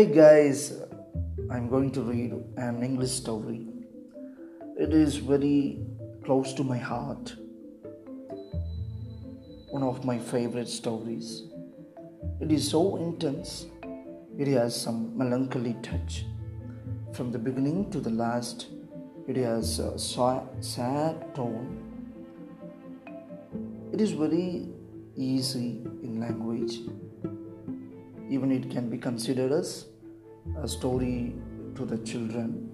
Hey guys, I'm going to read an English story. It is very close to my heart. One of my favorite stories. It is so intense, it has some melancholy touch. From the beginning to the last, it has a sad tone. It is very easy in language even it can be considered as a story to the children.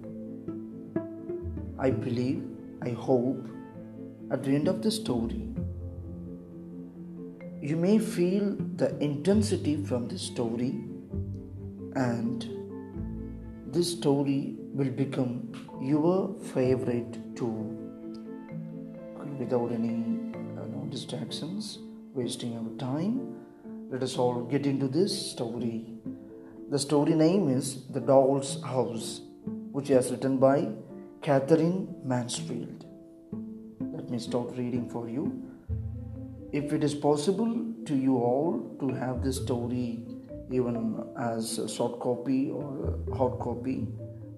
I believe, I hope, at the end of the story, you may feel the intensity from the story, and this story will become your favorite too. Without any distractions, wasting our time let us all get into this story. The story name is The Doll's House, which is written by Katherine Mansfield. Let me start reading for you. If it is possible to you all to have this story even as a short copy or hard copy,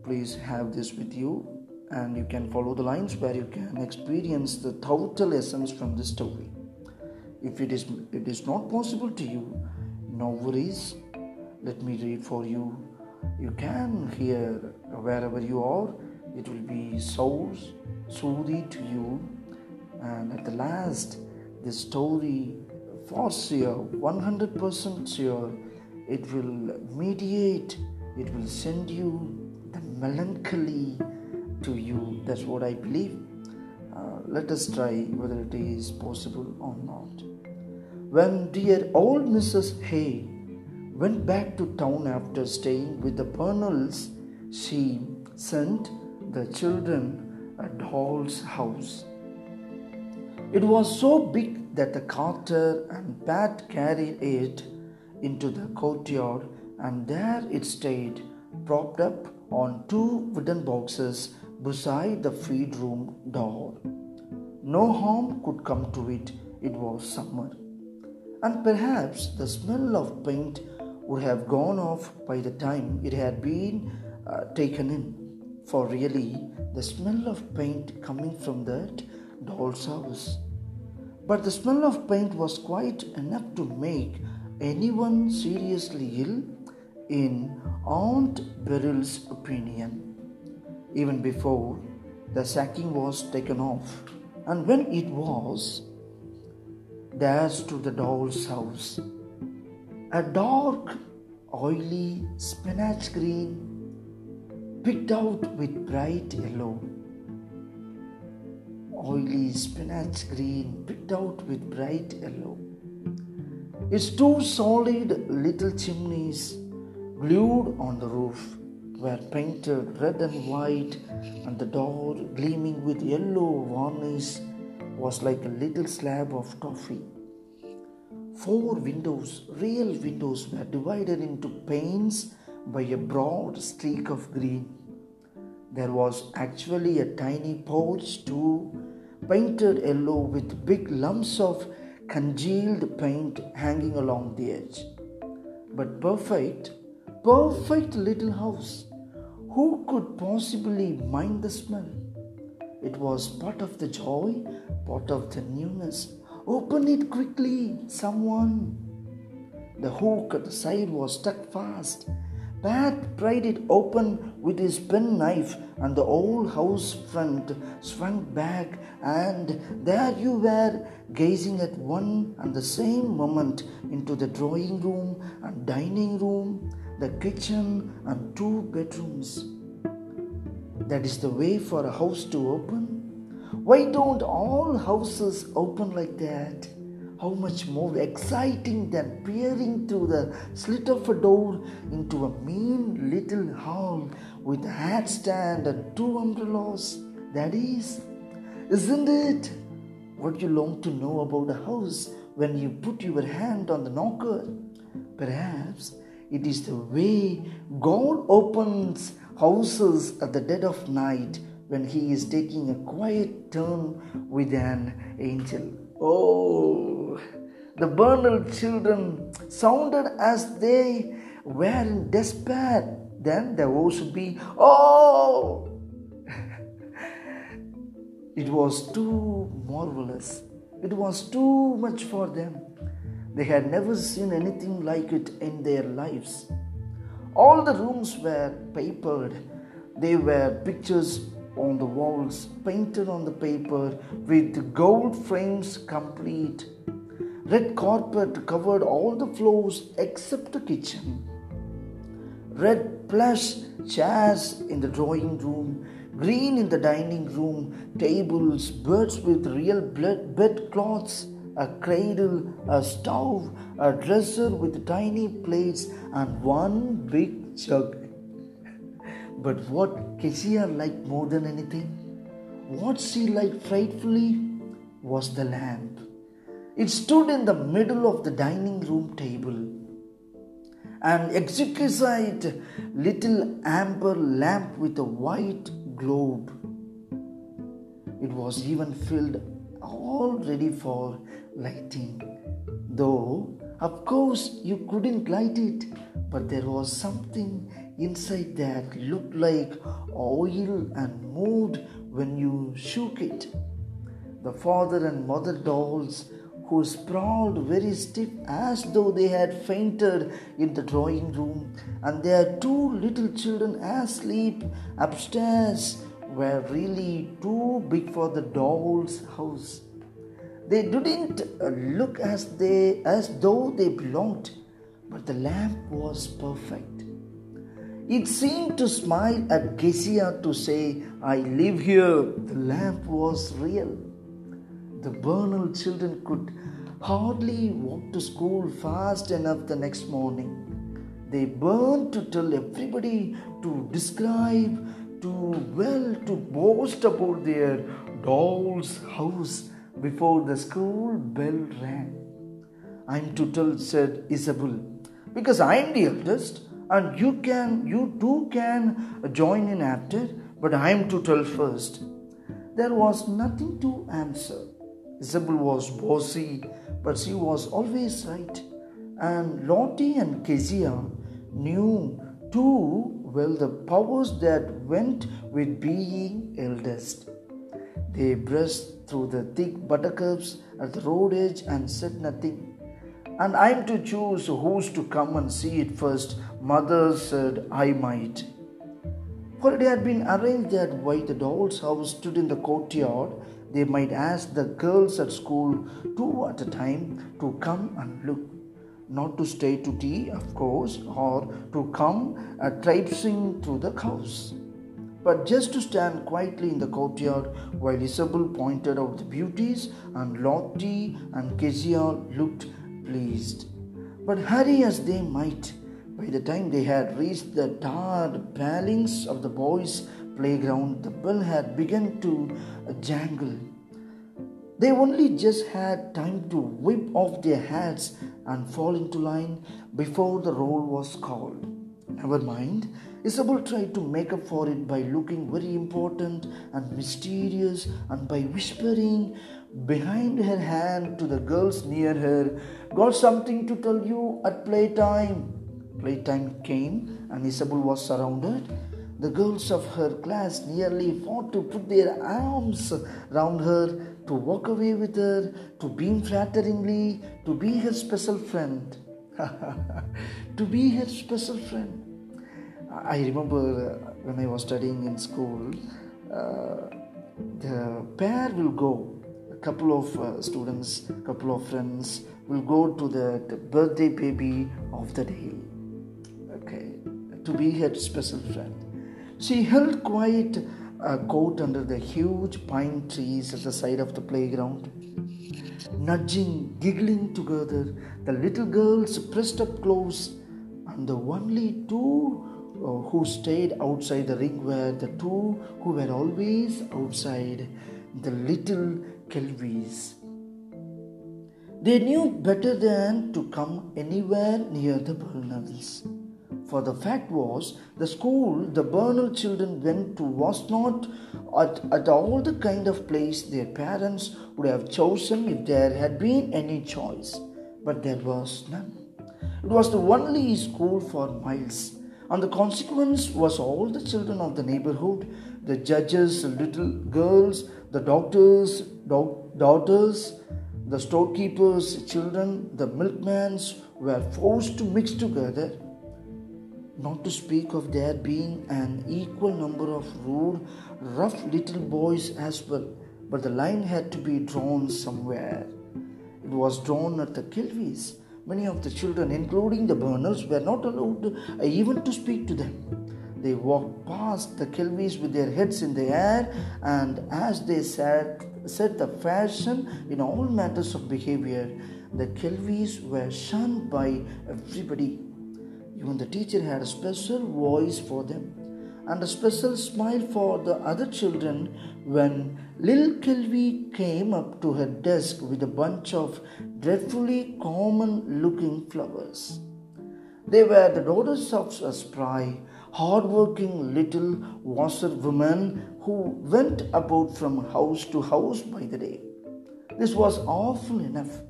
please have this with you and you can follow the lines where you can experience the total essence from this story. If it is it is not possible to you, no worries. Let me read for you. You can hear wherever you are. It will be so soothing to you. And at the last, the story for sure, 100% sure, it will mediate, it will send you the melancholy to you. That's what I believe. Uh, let us try whether it is possible or not. When dear old Mrs. Hay went back to town after staying with the Burnells, she sent the children a doll's house. It was so big that the carter and Pat carried it into the courtyard, and there it stayed, propped up on two wooden boxes beside the feed room door. No harm could come to it, it was summer and perhaps the smell of paint would have gone off by the time it had been uh, taken in. For really, the smell of paint coming from that doll's house. But the smell of paint was quite enough to make anyone seriously ill, in Aunt Beryl's opinion, even before the sacking was taken off. And when it was, dashed to the doll's house. A dark, oily spinach green, picked out with bright yellow. Oily spinach green, picked out with bright yellow. Its two solid little chimneys, glued on the roof, were painted red and white, and the door, gleaming with yellow varnish, was like a little slab of toffee. Four windows, real windows, were divided into panes by a broad streak of green. There was actually a tiny porch too, painted yellow with big lumps of congealed paint hanging along the edge. But perfect, perfect little house. Who could possibly mind the smell? It was part of the joy, part of the newness. Open it quickly, someone. The hook at the side was stuck fast. Pat pried it open with his penknife, and the old house front swung back, and there you were, gazing at one and the same moment into the drawing room and dining room, the kitchen, and two bedrooms. That is the way for a house to open. Why don't all houses open like that? How much more exciting than peering through the slit of a door into a mean little hall with a hat stand and two umbrellas. That is, isn't it? What you long to know about a house when you put your hand on the knocker? Perhaps it is the way God opens houses at the dead of night when he is taking a quiet turn with an angel. Oh, the Burnell children sounded as they were in despair, then the voice would be, Oh! it was too marvelous. It was too much for them. They had never seen anything like it in their lives. All the rooms were papered. There were pictures on the walls, painted on the paper with gold frames complete. Red carpet covered all the floors except the kitchen. Red plush chairs in the drawing room, green in the dining room, tables, birds with real bed cloths, a cradle, a stove, a dresser with tiny plates, and one big jug. But what Kezia liked more than anything, what she liked frightfully, was the lamp. It stood in the middle of the dining room table. An exquisite little amber lamp with a white globe. It was even filled all ready for lighting. Though, of course, you couldn't light it, but there was something inside that looked like oil and moved when you shook it. The father and mother dolls who sprawled very stiff as though they had fainted in the drawing room, and their two little children asleep upstairs were really too big for the doll's house. They didn't look as they as though they belonged, but the lamp was perfect. It seemed to smile at Kezia to say, I live here. The lamp was real. The Burnell children could hardly walk to school fast enough the next morning. They burned to tell everybody, to describe, to well, to boast about their doll's house before the school bell rang. I'm to tell, said Isabel, because I'm the eldest and you can you too can join in after but i am to tell first. There was nothing to answer. Isabel was bossy but she was always right. And lottie and kezia knew too well the powers that went with being eldest. They brushed through the thick buttercups at the road edge and said nothing. And I'm to choose who's to come and see it first. Mother said I might. For it had been arranged that while the doll's house stood in the courtyard, they might ask the girls at school, two at a time, to come and look. Not to stay to tea, of course, or to come uh, traipsing through the house, but just to stand quietly in the courtyard while Isabel pointed out the beauties and Lottie and Kezia looked pleased. But hurry as they might, by the time they had reached the tarred palings of the boys' playground, the bell had begun to jangle. They only just had time to whip off their hats and fall into line before the roll was called. Never mind, Isabel tried to make up for it by looking very important and mysterious and by whispering behind her hand to the girls near her, Got something to tell you at playtime. Playtime came and Isabel was surrounded. The girls of her class nearly fought to put their arms round her, to walk away with her, to beam flatteringly, to be her special friend. to be her special friend. I remember when I was studying in school, uh, the pair will go a couple of uh, students, couple of friends will go to the, the birthday baby of the day. Okay, to be her special friend. She held quiet a coat under the huge pine trees at the side of the playground. Nudging, giggling together, the little girls pressed up close, and the only two uh, who stayed outside the ring were the two who were always outside the little Kelveys. They knew better than to come anywhere near the Burnells. For the fact was, the school the Burnell children went to was not at, at all the kind of place their parents would have chosen if there had been any choice. But there was none. It was the only school for miles, and the consequence was all the children of the neighborhood, the judges, little girls, the doctors, do- daughters, the storekeepers' children, the milkmans were forced to mix together. Not to speak of there being an equal number of rude, rough little boys as well, but the line had to be drawn somewhere. It was drawn at the Kilvies. Many of the children, including the Burners, were not allowed uh, even to speak to them. They walked past the Kilvies with their heads in the air, and as they sat, set the fashion in all matters of behavior, the Kilvies were shunned by everybody. Even the teacher had a special voice for them and a special smile for the other children when Lil Kilvy came up to her desk with a bunch of dreadfully common looking flowers. They were the daughters of a spry, hard-working little washerwoman who went about from house to house by the day. This was awful enough,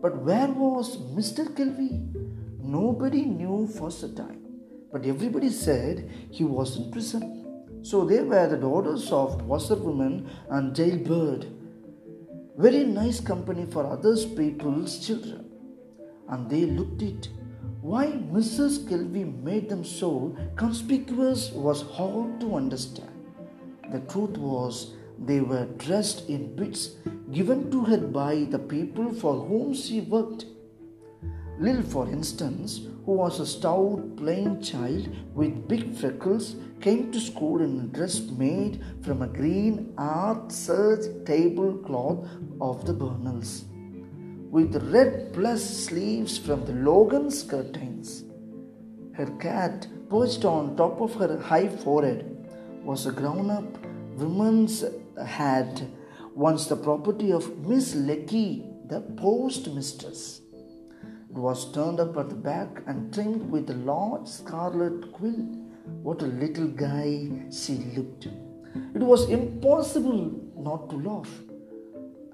but where was Mr. Kilvy? Nobody knew for certain but everybody said he was in prison. So they were the daughters of washerwomen and jailbird. Very nice company for others people's children. And they looked it. Why Mrs. Kilby made them so conspicuous was hard to understand. The truth was they were dressed in bits given to her by the people for whom she worked. Lil, for instance, who was a stout, plain child with big freckles, came to school in a dress made from a green art serge tablecloth of the Burnells, with red plus sleeves from the Logan's curtains. Her cat, perched on top of her high forehead, was a grown up woman's hat, once the property of Miss Lecky, the postmistress. Was turned up at the back and trimmed with a large scarlet quill. What a little guy she looked. It was impossible not to laugh.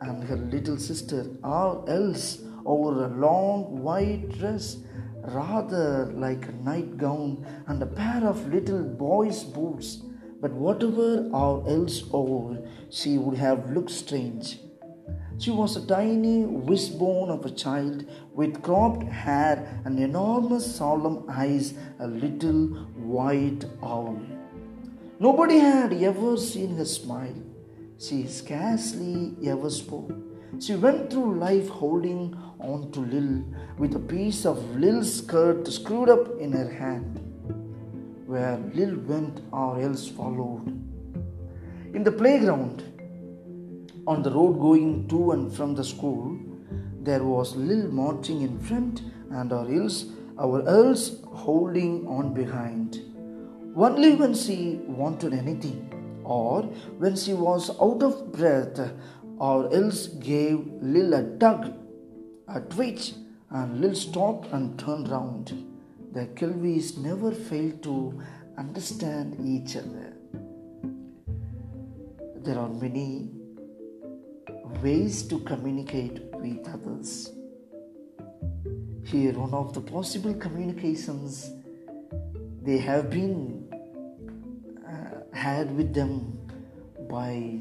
And her little sister, all else, over a long white dress, rather like a nightgown, and a pair of little boy's boots. But whatever all else over, she would have looked strange. She was a tiny wishbone of a child with cropped hair and enormous solemn eyes, a little white owl. Nobody had ever seen her smile. She scarcely ever spoke. She went through life holding on to Lil with a piece of Lil's skirt screwed up in her hand. Where Lil went or else followed. In the playground, on the road going to and from the school, there was Lil marching in front and our else, our else holding on behind. Only when she wanted anything, or when she was out of breath, or else gave Lil a tug, a twitch, and Lil stopped and turned round. The Kilvies never failed to understand each other. There are many ways to communicate with others. Here, one of the possible communications they have been uh, had with them by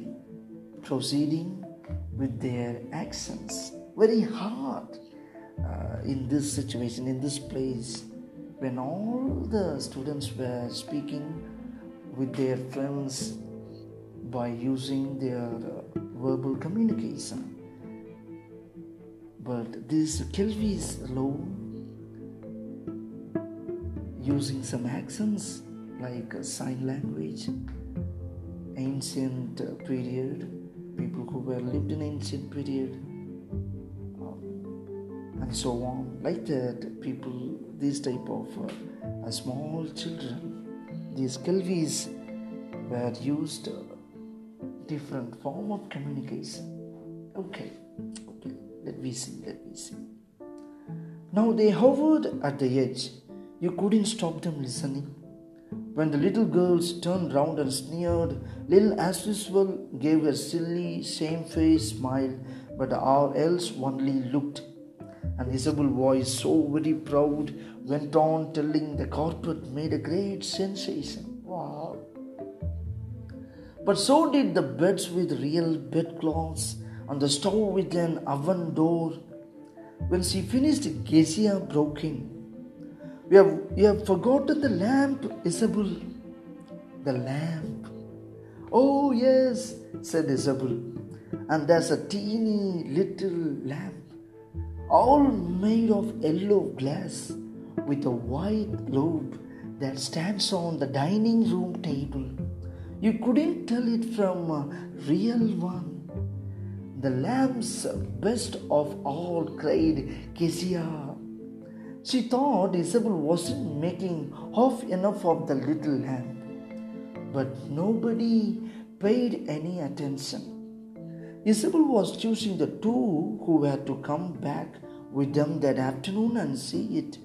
proceeding with their accents. Very hard uh, in this situation, in this place, when all the students were speaking with their friends by using their uh, verbal communication. But this Kelveys alone, using some accents like sign language, ancient period, people who were lived in ancient period, and so on. Like that, people, this type of uh, small children, these Kelveys were used different form of communication. Okay, okay, let me see, let me see. Now they hovered at the edge. You couldn't stop them listening. When the little girls turned round and sneered, little usual gave a silly, shamefaced smile, but all else only looked. And Isabel voice, so very proud, went on telling the carpet made a great sensation. But so did the beds with real bedclothes and the stove with an oven door. When she finished, Kezia broke in. We have, you have forgotten the lamp, Isabel. The lamp. Oh, yes, said Isabel. And there's a teeny little lamp, all made of yellow glass, with a white globe that stands on the dining room table. You couldn't tell it from a real one. The lamb's best of all, cried Kezia. She thought Isabel wasn't making half enough of the little lamb. but nobody paid any attention. Isabel was choosing the two who were to come back with them that afternoon and see it.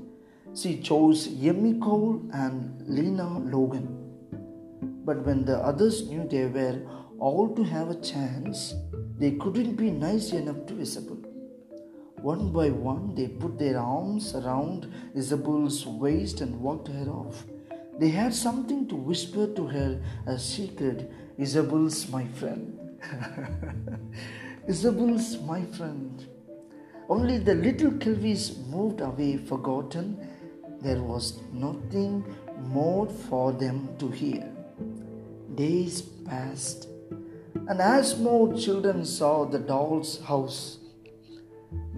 She chose Emmy Cole and Lena Logan. But when the others knew they were all to have a chance, they couldn't be nice enough to Isabel. One by one, they put their arms around Isabel's waist and walked her off. They had something to whisper to her, a secret Isabel's my friend. Isabel's my friend. Only the little Kelveys moved away forgotten. There was nothing more for them to hear. Days passed, and as more children saw the doll's house,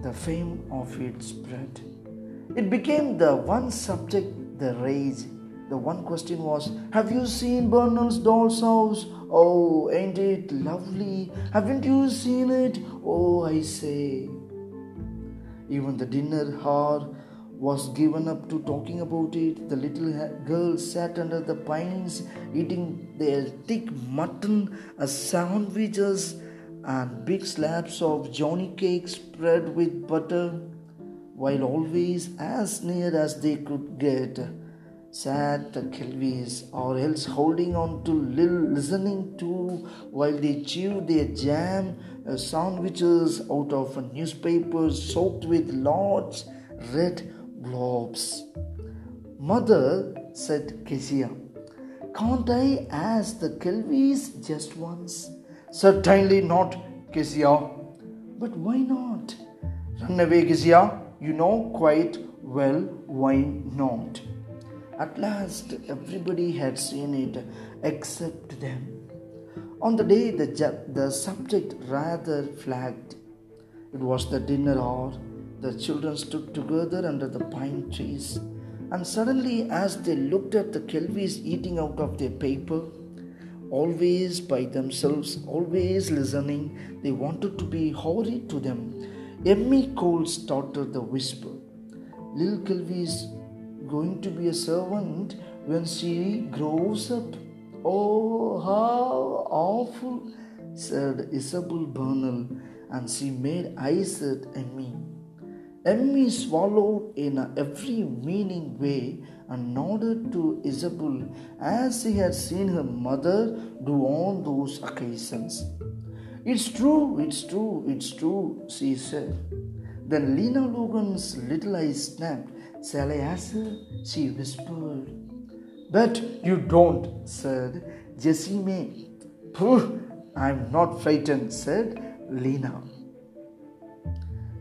the fame of it spread. It became the one subject, the rage. The one question was Have you seen Burnell's doll's house? Oh, ain't it lovely? Haven't you seen it? Oh, I say. Even the dinner hour was given up to talking about it. The little girls sat under the pines eating their thick mutton, sandwiches, and big slabs of johnny cake spread with butter, while always as near as they could get sat the Kelveys, or else holding on to listening to while they chewed their jam uh, sandwiches out of newspapers soaked with large red blobs. Mother, said Kezia, can't I ask the Kelveys just once? Certainly not, Kezia. But why not? Run away, Kezia. You know quite well why not. At last, everybody had seen it except them. On the day, the, the subject rather flagged. It was the dinner hour. The children stood together under the pine trees. And suddenly, as they looked at the Kelveys eating out of their paper, always by themselves, always listening, they wanted to be horrid to them. Emmy Cole started the whisper. Little Kelvey's going to be a servant when she grows up. Oh, how awful, said Isabel Burnell, and she made eyes at Emmy. Emmy swallowed in every meaning way and nodded to Isabel as she had seen her mother do on those occasions. It's true, it's true, it's true, she said. Then Lena Logan's little eyes snapped Shall I ask her? She whispered. But you don't, said Jessie May. Pooh, I'm not frightened, said Lena.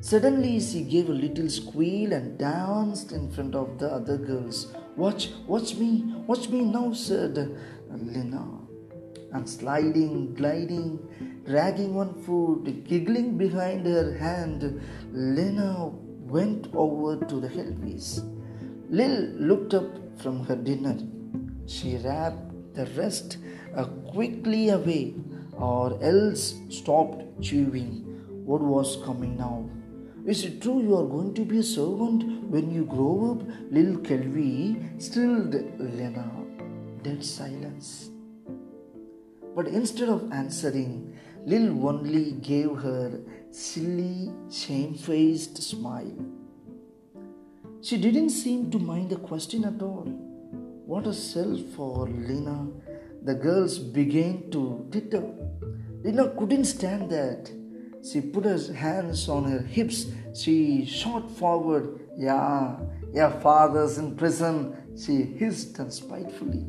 Suddenly she gave a little squeal and danced in front of the other girls. Watch, watch me, watch me now, said Lena. And sliding, gliding, dragging one foot, giggling behind her hand, Lena went over to the Kelveys. Lil looked up from her dinner. She wrapped the rest uh, quickly away, or else stopped chewing. What was coming now? Is it true you are going to be a servant when you grow up? Lil Kelvey stilled Lena. Dead silence. But instead of answering, Lil only gave her silly, shamefaced smile. She didn't seem to mind the question at all. What a self for Lena. The girls began to titter. Lena couldn't stand that. She put her hands on her hips. She shot forward. Yeah, your father's in prison, she hissed and spitefully.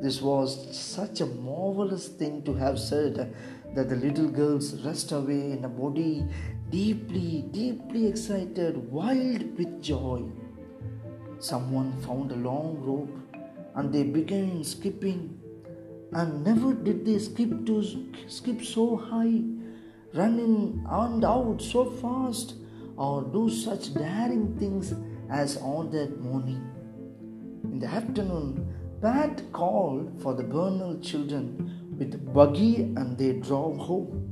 This was such a marvelous thing to have said that the little girls rushed away in a body deeply, deeply excited, wild with joy. Someone found a long rope and they began skipping. And never did they skip to skip so high, running and out so fast, or do such daring things as on that morning. In the afternoon, Pat called for the Burnell children with buggy and they drove home.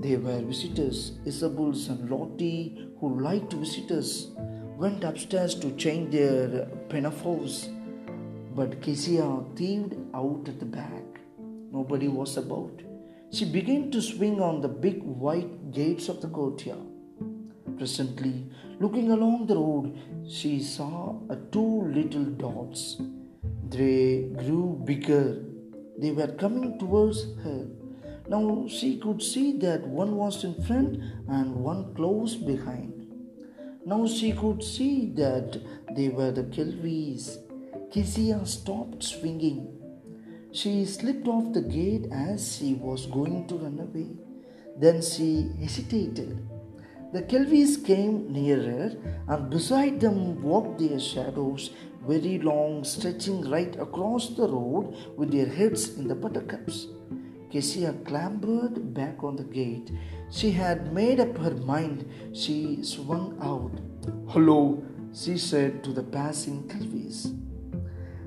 They were visitors. Isabels and Lottie, who liked visitors, went upstairs to change their pinafores. But Kezia thieved out at the back. Nobody was about. She began to swing on the big white gates of the courtyard. Presently, looking along the road, she saw two little dots. They grew bigger. They were coming towards her. Now she could see that one was in front and one close behind. Now she could see that they were the Kelveys. Kezia stopped swinging. She slipped off the gate as she was going to run away. Then she hesitated. The Kelveys came nearer, and beside them walked their shadows, very long, stretching right across the road with their heads in the buttercups. Kezia clambered back on the gate. She had made up her mind. She swung out. Hello, she said to the passing Kelveys.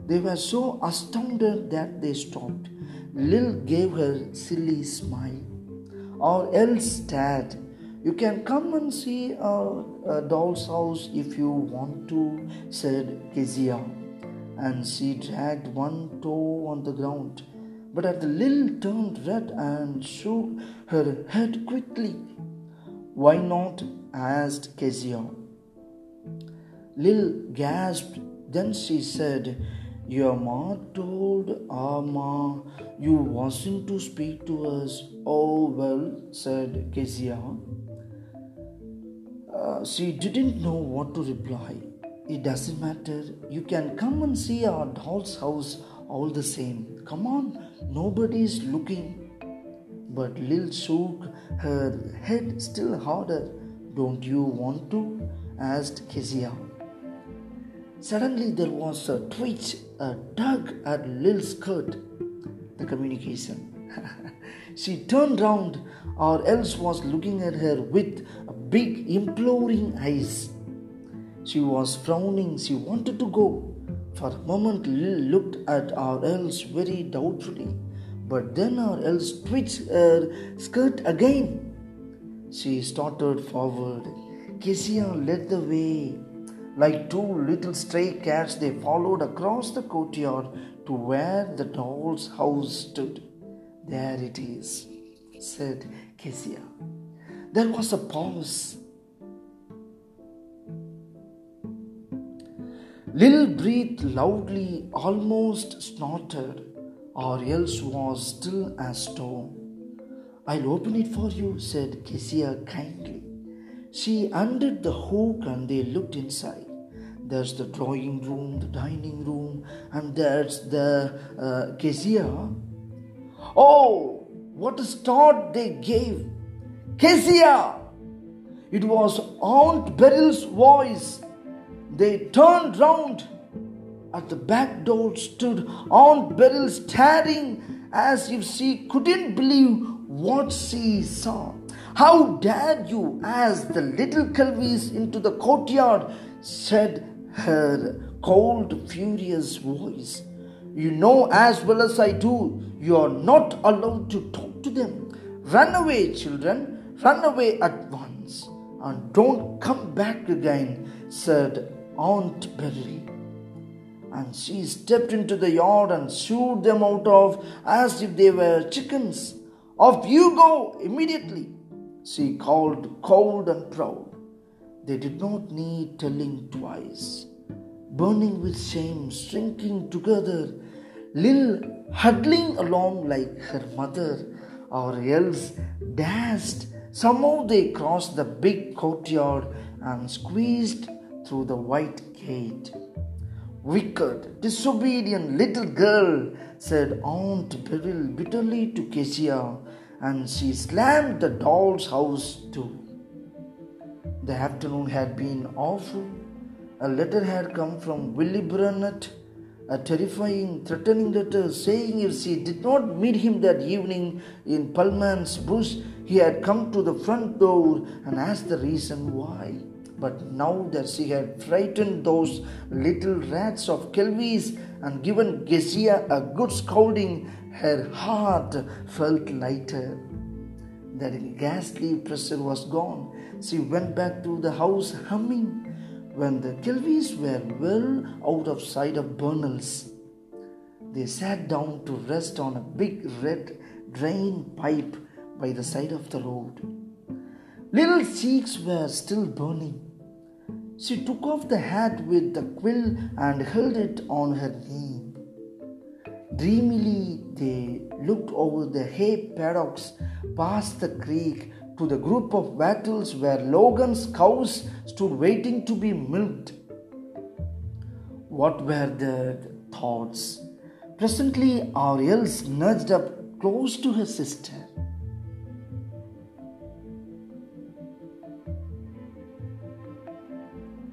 They were so astounded that they stopped. Lil gave her silly smile. Or else stared you can come and see a, a doll's house if you want to, said Kezia. And she dragged one toe on the ground. But at the Lil turned red and shook her head quickly. Why not? asked Kezia. Lil gasped. Then she said, Your ma told Amma you wasn't to speak to us. Oh well, said Kezia. Uh, she didn't know what to reply. It doesn't matter. You can come and see our doll's house all the same. Come on, nobody's looking. But Lil shook her head still harder. Don't you want to? asked Kezia. Suddenly there was a twitch, a tug at Lil's skirt. The communication. she turned round, or else was looking at her with big, imploring eyes. She was frowning, she wanted to go. For a moment, Lil looked at our else very doubtfully, but then our else twitched her skirt again. She started forward. Kezia led the way. Like two little stray cats, they followed across the courtyard to where the doll's house stood. There it is, said Kezia. There was a pause. Lil breathed loudly, almost snorted, or else was still as stone. I'll open it for you, said Kezia kindly. She undid the hook and they looked inside. There's the drawing room, the dining room, and there's the uh. Oh, what a start they gave! Kezia! It was Aunt Beryl's voice. They turned round. At the back door stood Aunt Beryl staring as if she couldn't believe what she saw. How dared you ask the little Kelveys into the courtyard? said her cold, furious voice. You know as well as I do, you are not allowed to talk to them. Run away, children. Run away at once and don't come back again, said Aunt Beryl. And she stepped into the yard and shooed them out of as if they were chickens. Off you go immediately, she called cold and proud. They did not need telling twice. Burning with shame, shrinking together, Lil huddling along like her mother or else dashed. Somehow they crossed the big courtyard and squeezed through the white gate. Wicked, disobedient little girl, said Aunt Beryl bitterly to Kezia, and she slammed the doll's house too. The afternoon had been awful. A letter had come from Willie Burnett, a terrifying, threatening letter saying if she did not meet him that evening in Pullman's bush, he had come to the front door and asked the reason why. But now that she had frightened those little rats of Kelveys and given Kezia a good scolding, her heart felt lighter. That ghastly pressure was gone. She went back to the house humming. When the Kelveys were well out of sight of Burnell's, they sat down to rest on a big red drain pipe by the side of the road. Little cheeks were still burning. She took off the hat with the quill and held it on her knee. Dreamily, they looked over the hay paddocks past the creek to the group of wattles where Logan's cows stood waiting to be milked. What were their thoughts? Presently, Ariel nudged up close to her sister.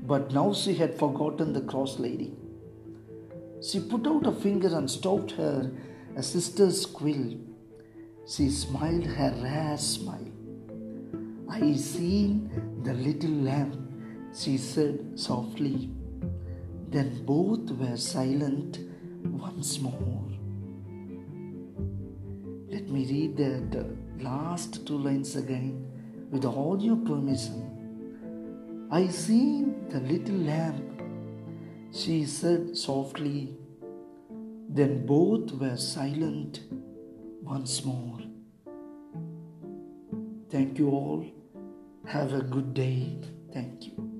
But now she had forgotten the cross lady. She put out a finger and stopped her a sister's quill. She smiled her rare smile. I seen the little lamb, she said softly. Then both were silent once more. Let me read the last two lines again with all your permission. I see the little lamb, she said softly. Then both were silent once more. Thank you all. Have a good day. Thank you.